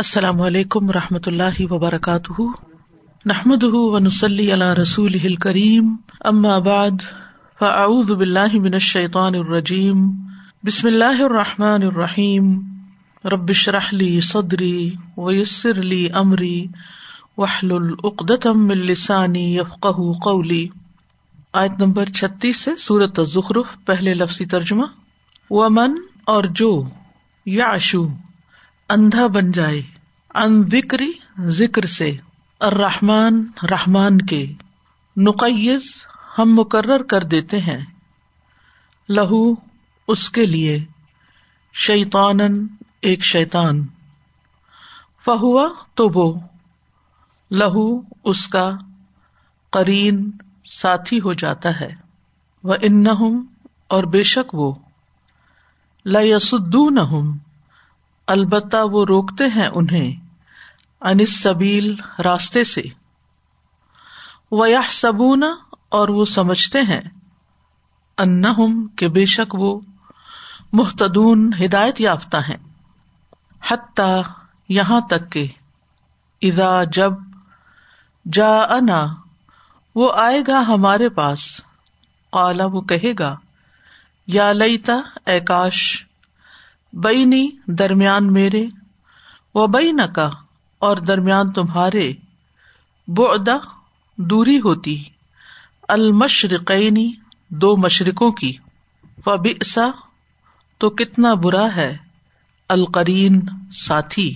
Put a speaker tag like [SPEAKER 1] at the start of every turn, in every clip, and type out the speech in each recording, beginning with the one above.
[SPEAKER 1] السلام علیکم و رحمۃ اللہ وبرکاتہ۔ نحمد ونسلی علی رسول کریم ام آباد فاعوذ باللہ من الشیطان الرجیم۔ بسم اللہ الرحمٰن الرحیم۔ ربش رحلی صدری ویسر علی عمری وحل العقدم السانی یفق قولی۔ آیت نمبر چھتیس سے سورت ظخرف پہلے لفظی ترجمہ۔ ومن اور جو یاشو اندھا بن جائے۔ ان ذکری، ذکر سے۔ الرحمن، رحمان کے۔ نقیز ہم مقرر کر دیتے ہیں۔ لہو اس کے لیے۔ شیطان ایک شیطان۔ فہوا تو وہ۔ لہو اس کا قرین ساتھی ہو جاتا ہے۔ وہ ان اور بے شک وہ۔ لسدون البتہ وہ روکتے ہیں انہیں انس سبیل راستے سے۔ وہ یا سبونا اور وہ سمجھتے ہیں۔ ان کہ بے شک وہ محتدون ہدایت یافتہ ہیں۔ حتیٰ یہاں تک کہ ادا جب جا انا وہ آئے گا ہمارے پاس۔ کالا وہ کہے گا، یا لئیتا اے کاش بئی درمیان میرے وہ بئی کا اور درمیان تمہارے بودا دوری ہوتی المشرقینی دو مشرقوں کی فبئسا تو کتنا برا ہے، القرین، ساتھی،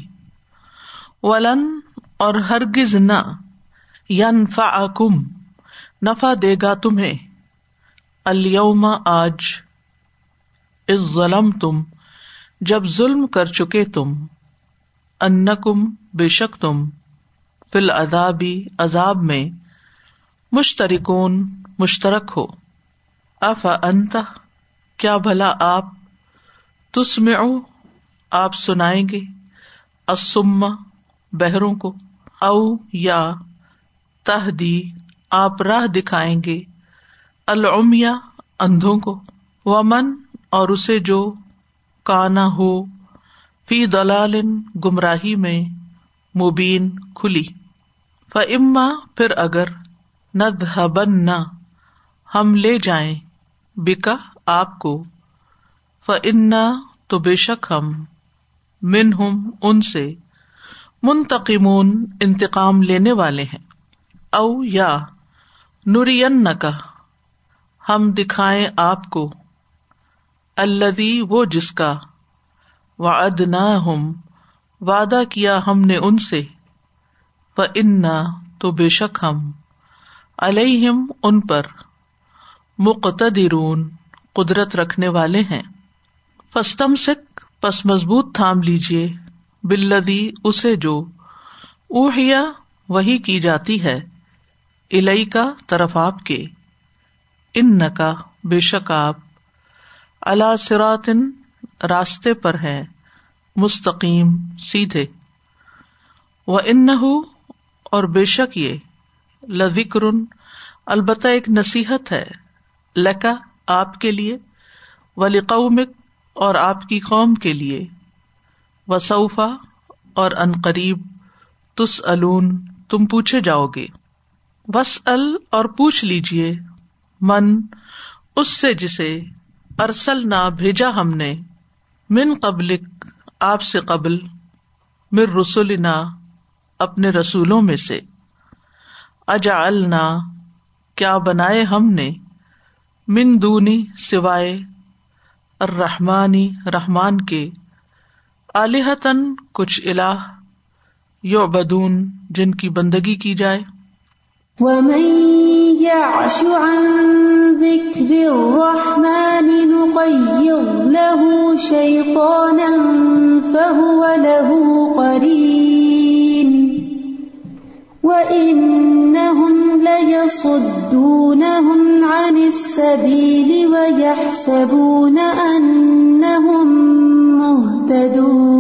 [SPEAKER 1] ولن، اور ہرگز نہ ینفا کم نفا دے گا تمہیں الوم آج از ظلم تم جب ظلم کر چکے تم ان کم بے شک تم فل ازابی عذاب میں مشترکون، مشترک ہو۔ اف انت، کیا بھلا آپ تسم آپ سنائیں گے اسما بہروں کو، او یا تہ دی آپ راہ دکھائیں گے، العمیا اندھوں کو، ومن اور اسے جو کانا ہو فی دلال گمراہی میں مبین کھلی۔ فما پھر اگر ند ہبن نہ ہم لے جائیں بکا آپ کو فنا تو بے شک ہم من ہم ان سے منتقمون انتقام لینے والے ہیں۔ او یا نورین کا ہم دکھائیں آپ کو۔ الدی وہ جس کا وعد نہ ہم وعدہ کیا ہم نے ان سے انا تو بے شک ہم الم ان پر مقتدرون، قدرت رکھنے والے ہیں۔ فستم سکھ پس مضبوط تھام لیجیے بلدی اسے جو اوہیا وہی کی جاتی ہے الئی کا طرف آپ کے ان کا بے شک آپ۔ اللہ سراتن راستے پر ہے، مستقیم، سیدھے۔ وہ ان اور بے شک یہ، لذکر، البتہ ایک نصیحت ہے، لکا، آپ کے لیے ولی قومک اور آپ کی قوم کے لیے۔ وصوفا اور عنقریب تس الون تم پوچھے جاؤ گے۔ وس ال اور پوچھ لیجیے من، اس سے جسے ارسل نہ بھیجا ہم نے، من قبل آپ سے قبل مر رسول نہ اپنے رسولوں میں سے۔ اجا کیا بنائے ہم نے، من دونی، سوائے الرحمانی، رحمان کے۔ علیحتن کچھ الہ یو بدون جن کی بندگی کی جائے۔
[SPEAKER 2] يعش عن ذكر الرحمن نقيض له شيطانا فهو له قرين. وإنهم ليصدونهم عن السبيل ويحسبون أنهم مهتدون.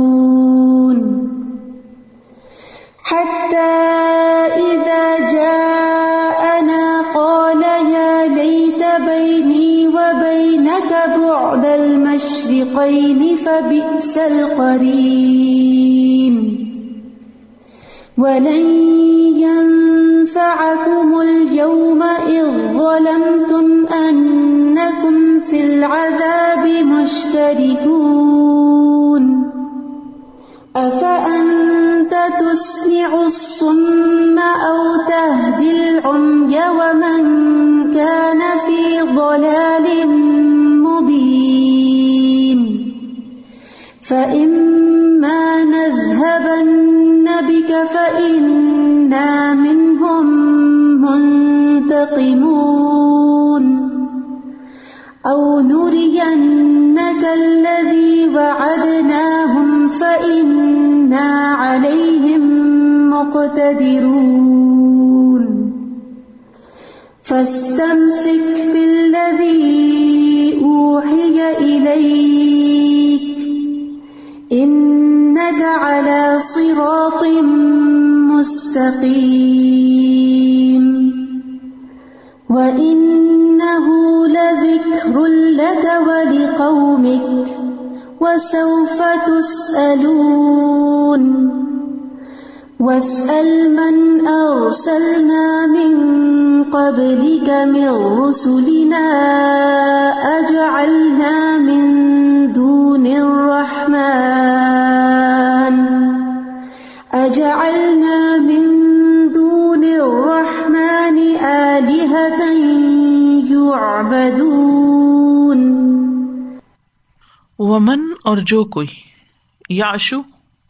[SPEAKER 2] المشرقين فبئس القرين. ولن ينفعكم اليوم إذ ظلمتم أنكم في العذاب مشتركون. فإما نذهبن بك فإنا منهم منتقمون أو نرينك الذي وعدناهم فإنا عليهم مقتدرون فاستمسك بالذي أوحي إليك صراط مستقيم. وإنه لذكر لك ولقومك وسوف تسألون. واسأل من أرسلنا من قبلك من رسلنا.
[SPEAKER 1] ومن اور جو کوئی یاشو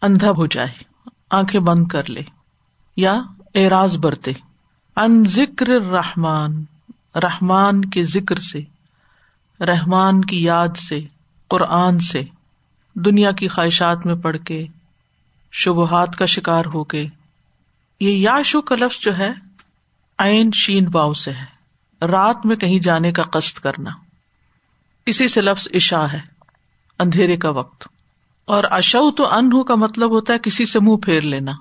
[SPEAKER 1] اندھا ہو جائے، آنکھیں بند کر لے، یا اعراض برتے۔ ان ذکر رحمان رحمان کے ذکر سے، رحمان کی یاد سے، قرآن سے۔ دنیا کی خواہشات میں پڑھ کے، شبہات کا شکار ہو کے۔ یہ یاشو کا لفظ جو ہے، عین شین باؤ سے ہے۔ رات میں کہیں جانے کا قصد کرنا۔ اسی سے لفظ عشا ہے۔ اندھیرے کا وقت۔ اور اشو تو انہ کا مطلب ہوتا ہے کسی سے منہ پھیر لینا،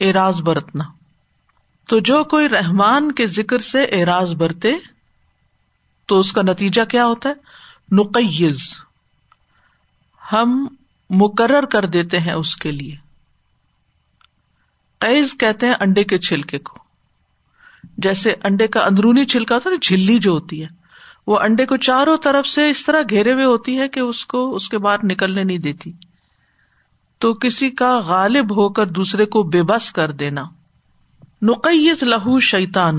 [SPEAKER 1] اعراض برتنا۔ تو جو کوئی رحمان کے ذکر سے اعراض برتے، تو اس کا نتیجہ کیا ہوتا ہے؟ نقیز ہم مقرر کر دیتے ہیں اس کے لیے۔ قیز کہتے ہیں انڈے کے چھلکے کو۔ جیسے انڈے کا اندرونی چھلکا ہوتا ہے، نا، جھلی جو ہوتی ہے۔ وہ انڈے کو چاروں طرف سے اس طرح گھیرے ہوئے ہوتی ہے کہ اس کو اس کے بعد نکلنے نہیں دیتی۔ تو کسی کا غالب ہو کر دوسرے کو بے بس کر دینا۔ نقیت لہو شیتان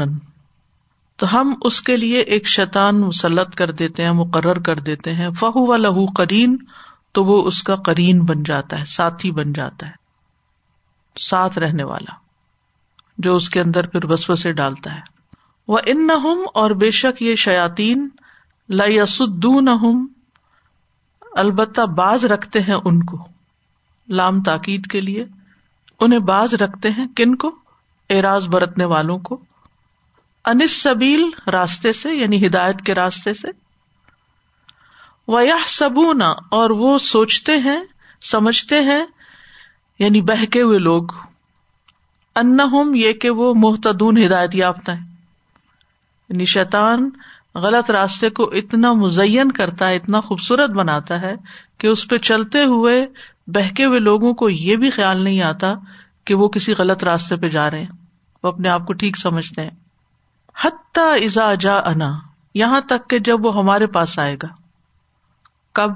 [SPEAKER 1] تو ہم اس کے لیے ایک شیطان مسلط کر دیتے ہیں، مقرر کر دیتے ہیں۔ فہو و لہو کرین تو وہ اس کا کرین بن جاتا ہے، ساتھی بن جاتا ہے۔ ساتھ رہنے والا، جو اس کے اندر پھر وسو سے ڈالتا ہے۔ وہ ان نہ اور بے شک یہ شیاتین لسدون البتہ باز رکھتے ہیں ان کو۔ لام تاکید کے لیے۔ انہیں باز رکھتے ہیں کن کو؟ اعراض برتنے والوں کو۔ انس سبیل راستے سے یعنی ہدایت کے راستے سے۔ وہ سبونا اور وہ سوچتے ہیں، سمجھتے ہیں یعنی بہکے ہوئے لوگ۔ ان یہ کہ وہ محتدون ہدایت یافتہ ہیں۔ یعنی شیطان غلط راستے کو اتنا مزین کرتا ہے، اتنا خوبصورت بناتا ہے کہ اس پہ چلتے ہوئے بہکے ہوئے لوگوں کو یہ بھی خیال نہیں آتا کہ وہ کسی غلط راستے پہ جا رہے ہیں۔ وہ اپنے آپ کو ٹھیک سمجھتے ہیں۔ حتی ازا جا انا یہاں تک کہ جب وہ ہمارے پاس آئے گا۔ کب؟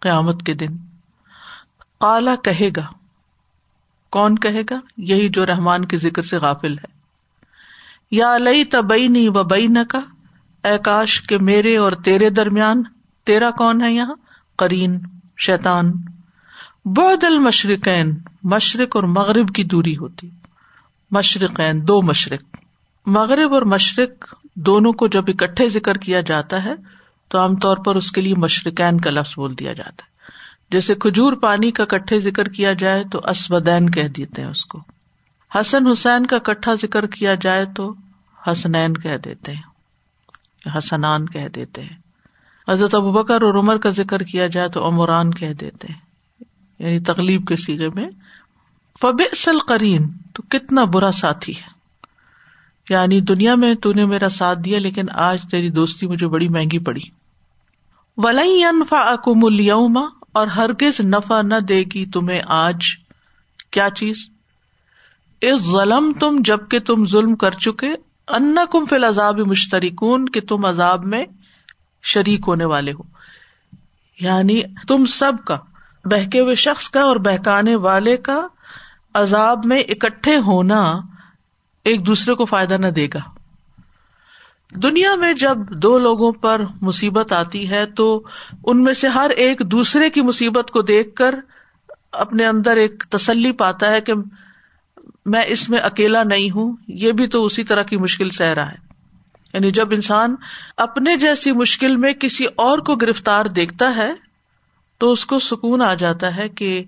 [SPEAKER 1] قیامت کے دن۔ کالا کہے گا۔ کون کہے گا؟ یہی جو رحمان کے ذکر سے غافل ہے۔ یا لئی تبئی و بئی کا اے کاش کے میرے اور تیرے درمیان تیرا کون ہے یہاں؟ کرین شیتان بہت المشرقین، مشرق اور مغرب کی دوری ہوتی۔ مشرقین، دو مشرق۔ مغرب اور مشرق دونوں کو جب اکٹھے ذکر کیا جاتا ہے، تو عام طور پر اس کے لیے مشرقین کا لفظ بول دیا جاتا ہے۔ جیسے کھجور پانی کا کٹھے ذکر کیا جائے تو اسودین کہہ دیتے ہیں اس کو۔ حسن حسین کا کٹھا ذکر کیا جائے تو حسنین کہہ دیتے ہیں، حسنان کہہ دیتے ہیں۔ حضرت ابوبکر اور عمر کا ذکر کیا جائے تو عمران کہہ دیتے ہیں۔ یعنی تکلیف کے سیگے میں فب کرین تو کتنا برا ساتھی ہے۔ یعنی دنیا میں تو نے میرا ساتھ دیا، لیکن آج تیری دوستی مجھے بڑی مہنگی پڑی۔ ولی انفا الما اور ہرگز نفع نہ دے گی تمہیں آج۔ کیا چیز؟ اس ظلم تم جبکہ تم ظلم کر چکے انا کم فل عذاب مشترکون، کہ تم عذاب میں شریک ہونے والے ہو۔ یعنی تم سب کا، بہکے ہوئے شخص کا اور بہکانے والے کا عذاب میں اکٹھے ہونا ایک دوسرے کو فائدہ نہ دے گا۔ دنیا میں جب دو لوگوں پر مصیبت آتی ہے، تو ان میں سے ہر ایک دوسرے کی مصیبت کو دیکھ کر اپنے اندر ایک تسلی پاتا ہے کہ میں اس میں اکیلا نہیں ہوں، یہ بھی تو اسی طرح کی مشکل سہ رہا ہے۔ یعنی جب انسان اپنے جیسی مشکل میں کسی اور کو گرفتار دیکھتا ہے، تو اس کو سکون آ جاتا ہے کہ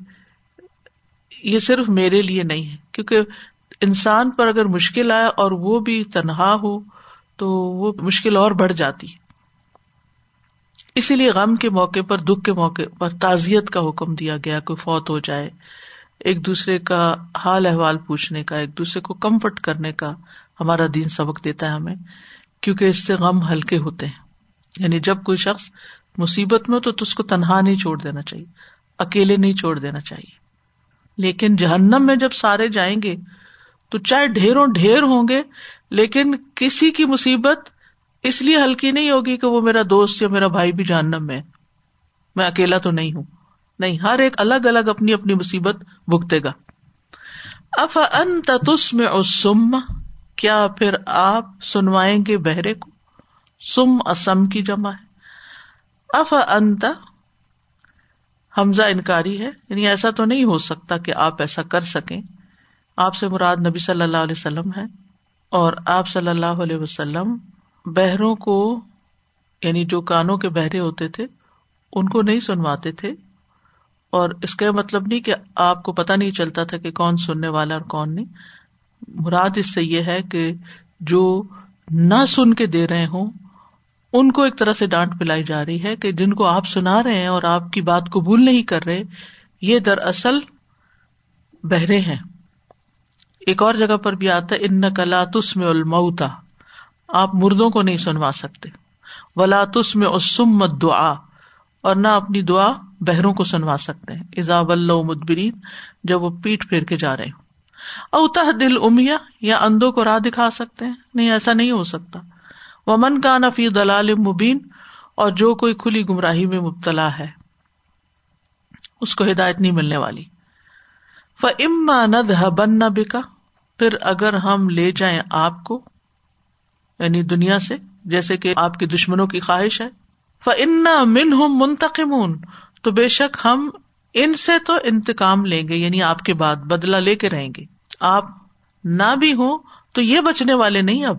[SPEAKER 1] یہ صرف میرے لیے نہیں ہے۔ کیونکہ انسان پر اگر مشکل آئے اور وہ بھی تنہا ہو، تو وہ مشکل اور بڑھ جاتی اسی لیے غم کے موقع پر، دکھ کے موقع پر تعزیت کا حکم دیا گیا، کوئی فوت ہو جائے۔ ایک دوسرے کا حال احوال پوچھنے کا، ایک دوسرے کو کمفرٹ کرنے کا ہمارا دین سبق دیتا ہے ہمیں، کیونکہ اس سے غم ہلکے ہوتے ہیں۔ یعنی جب کوئی شخص مصیبت میں ہو تو اس کو تنہا نہیں چھوڑ دینا چاہیے، اکیلے نہیں چھوڑ دینا چاہیے۔ لیکن جہنم میں جب سارے جائیں گے تو چاہے ڈھیروں ڈھیر ہوں گے، لیکن کسی کی مصیبت اس لیے ہلکی نہیں ہوگی کہ وہ میرا دوست یا میرا بھائی بھی جہنم میں میں اکیلا تو نہیں ہوں۔ نہیں، ہر ایک الگ الگ اپنی اپنی مصیبت بھگتے گا۔ اف ان میں سم کیا پھر آپ سنوائیں گے بہرے کو؟ سم اسم کی جمع ہے۔ اف انت، حمزہ انکاری ہے یعنی ایسا تو نہیں ہو سکتا کہ آپ ایسا کر سکیں۔ آپ سے مراد نبی صلی اللہ علیہ وسلم ہے اور آپ صلی اللہ علیہ وسلم بہروں کو یعنی جو کانوں کے بہرے ہوتے تھے، ان کو نہیں سنواتے تھے۔ اور اس کا مطلب نہیں کہ آپ کو پتا نہیں چلتا تھا کہ کون سننے والا اور کون نہیں۔ مراد اس سے یہ ہے کہ جو نہ سن کے دے رہے ہوں، ان کو ایک طرح سے ڈانٹ پلائی جا رہی ہے کہ جن کو آپ سنا رہے ہیں اور آپ کی بات قبول نہیں کر رہے، یہ دراصل بہرے ہیں۔ ایک اور جگہ پر بھی آتا ہے ان کلا تس میں المتا آپ مردوں کو نہیں سنوا سکتے۔ ولا تس میں اسم دعا اور نہ اپنی دعا بہروں کو سنوا سکتے ہیں۔ ایزا مدبرین، جب وہ پیٹ پھیر کے جا رہے ہوں۔ اوتہ دل امیا یا اندوں کو راہ دکھا سکتے ہیں۔ نہیں، ایسا نہیں ہو سکتا۔ وہ من کا نفی دلال مبین، اور جو کوئی کھلی گمراہی میں مبتلا ہے، اس کو ہدایت نہیں ملنے والی۔ اما ند بن نہ بکا پھر اگر ہم لے جائیں آپ کو یعنی دنیا سے، جیسے کہ آپ کے دشمنوں کی خواہش ہے ان من ہوں منتقم تو بے شک ہم ان سے تو انتقام لیں گے یعنی آپ کے بعد بدلا لے کے رہیں گے۔ آپ نہ بھی ہوں تو یہ بچنے والے نہیں اب،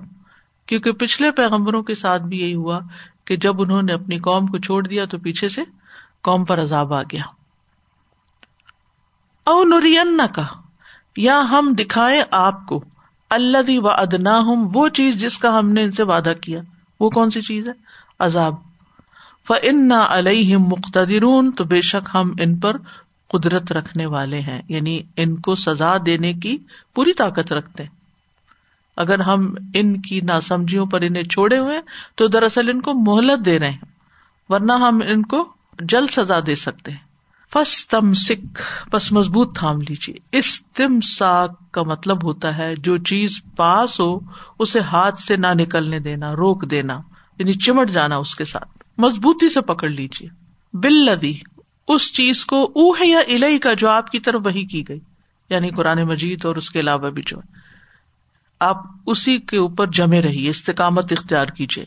[SPEAKER 1] کیونکہ پچھلے پیغمبروں کے ساتھ بھی یہی ہوا کہ جب انہوں نے اپنی قوم کو چھوڑ دیا تو پیچھے سے قوم پر عذاب آ گیا۔ او نورین کا یا ہم دکھائے آپ کو اللہ و ادنا ہوں وہ چیز جس کا ہم نے ان سے وعدہ کیا۔ وہ کون سی چیز ہے؟ عذاب۔ فن نہ علیہ مخترون تو بے شک ہم ان پر قدرت رکھنے والے ہیں یعنی ان کو سزا دینے کی پوری طاقت رکھتے اگر ہم ان کی ناسمجھیوں پر انہیں چھوڑے ہوئے تو دراصل ان کو مہلت دے رہے ہیں، ورنہ ہم ان کو جلد سزا دے سکتے ہیں۔ فس تم سکھ بس مضبوط تھام لیجیے اس تم ساک کا مطلب ہوتا ہے، جو چیز پاس ہو، اسے ہاتھ سے نہ نکلنے دینا، روک دینا یعنی چمٹ جانا اس کے ساتھ۔ مضبوطی سے پکڑ لیجیے بل لدی اس چیز کو اوہ یا الہی کا جو آپ کی طرف وہی کی گئی یعنی قرآن مجید اور اس کے علاوہ بھی جو۔ آپ اسی کے اوپر جمے رہیے، استقامت اختیار کیجیے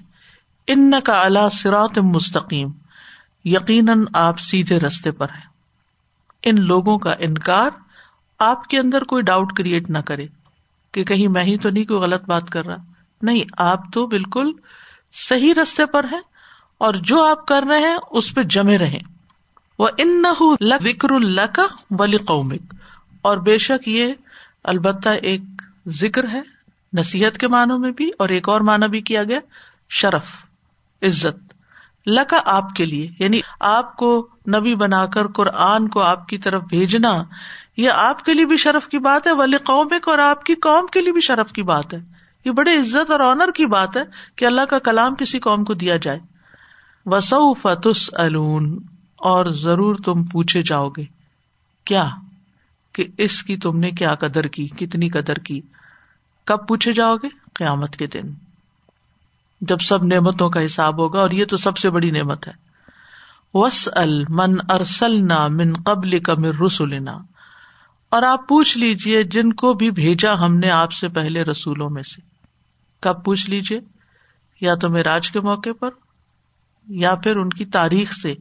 [SPEAKER 1] ان کا اللہ سرات مستقیم، یقیناً آپ سیدھے رستے پر ہیں۔ ان لوگوں کا انکار آپ کے اندر کوئی ڈاؤٹ کریٹ نہ کرے کہ کہیں میں ہی تو نہیں کوئی غلط بات کر رہا۔ نہیں، آپ تو بالکل صحیح رستے پر ہیں۔ اور جو آپ کر رہے ہیں، اس پہ جمے رہے وہ ان ذکر اللہ کا ولی قومک اور بے شک یہ البتہ ایک ذکر ہے، نصیحت کے معنوں میں بھی اور ایک اور معنی بھی کیا گیا، شرف، عزت۔ لکا آپ کے لیے یعنی آپ کو نبی بنا کر قرآن کو آپ کی طرف بھیجنا، یہ آپ کے لیے بھی شرف کی بات ہے ولی قومک اور آپ کی قوم کے لیے بھی شرف کی بات ہے۔ یہ بڑے عزت اور آنر کی بات ہے کہ اللہ کا کلام کسی قوم کو دیا جائے۔ وسو فتس اور ضرور تم پوچھے جاؤ گے، کیا؟ کہ اس کی تم نے کیا قدر کی، کتنی قدر کی؟ کب پوچھے جاؤ گے؟ قیامت کے دن۔ جب سب نعمتوں کا حساب ہوگا، اور یہ تو سب سے بڑی نعمت ہے۔ وس من ارسلنا من قبل کا من رسولنا اور آپ پوچھ لیجیے جن کو بھی بھیجا ہم نے آپ سے پہلے رسولوں میں سے۔ کب پوچھ لیجیے یا تو میراج کے موقع پر؟ یا پھر ان کی تاریخ سے،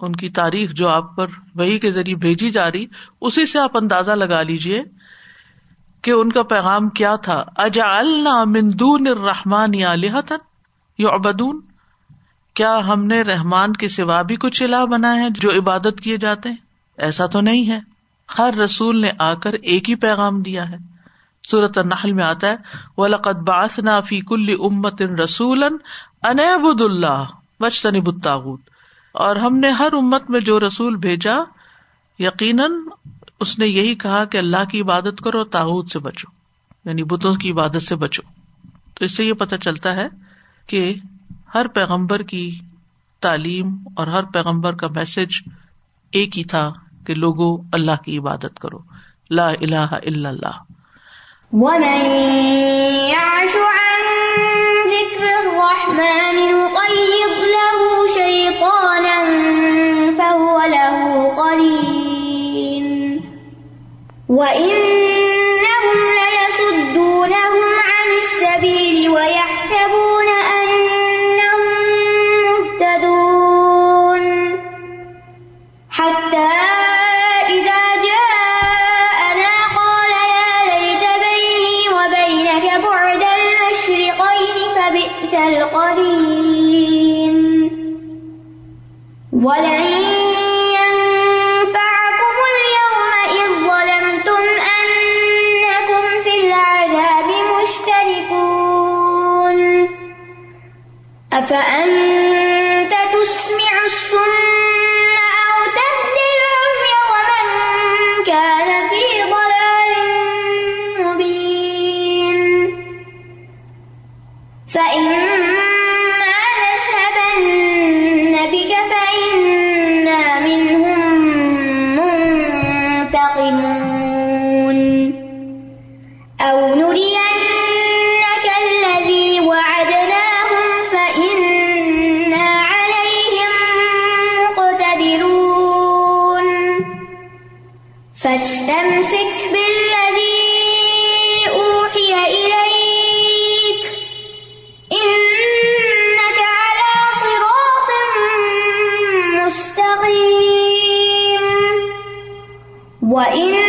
[SPEAKER 1] ان کی تاریخ جو آپ پر وہی کے ذریعے بھیجی جا رہی، اسی سے آپ اندازہ لگا لیجیے کہ ان کا پیغام کیا تھا۔ اجا اللہ مندون رحمان یا لہتن یو کیا ہم نے رحمان کے سوا بھی کچھ الہ بنائے ہیں جو عبادت کیے جاتے ہیں؟ ایسا تو نہیں ہے۔ ہر رسول نے آ کر ایک ہی پیغام دیا ہے۔ صورت النحل میں آتا ہے، وَلَقَدْ بَعَثْنَا فِي كُلِّ أُمَّةٍ رَسُولًا أَنِ اعْبُدُوا اللَّهَ۔ وَاجْتَنِبُوا الطَّاغُوتَ۔ اور ہم نے ہر امت میں جو رسول بھیجا، یقیناً اس نے یہی کہا کہ اللہ کی عبادت کرو تاحود سے بچو۔ یعنی بتوں کی عبادت سے بچو۔ تو اس سے یہ پتا چلتا ہے کہ ہر پیغمبر کی تعلیم اور ہر پیغمبر کا میسج ایک ہی تھا کہ لوگوں اللہ کی عبادت کرو۔ لا الہ الا اللہ۔
[SPEAKER 3] وَإِنَّهُمْ لَيَصُدُّونَهُمْ عَنِ السَّبِيلِ وَيَحْسَبُونَ أَنَّهُمْ مُهْتَدُونَ حَتَّى إِذَا جَاءَنَا قَالَ يَا لَيْتَ بَيْنِي وَبَيْنَكَ بُعْدَ الْمَشْرِقَيْنِ فَبِئْسَ الْقَرِينُ وَإِن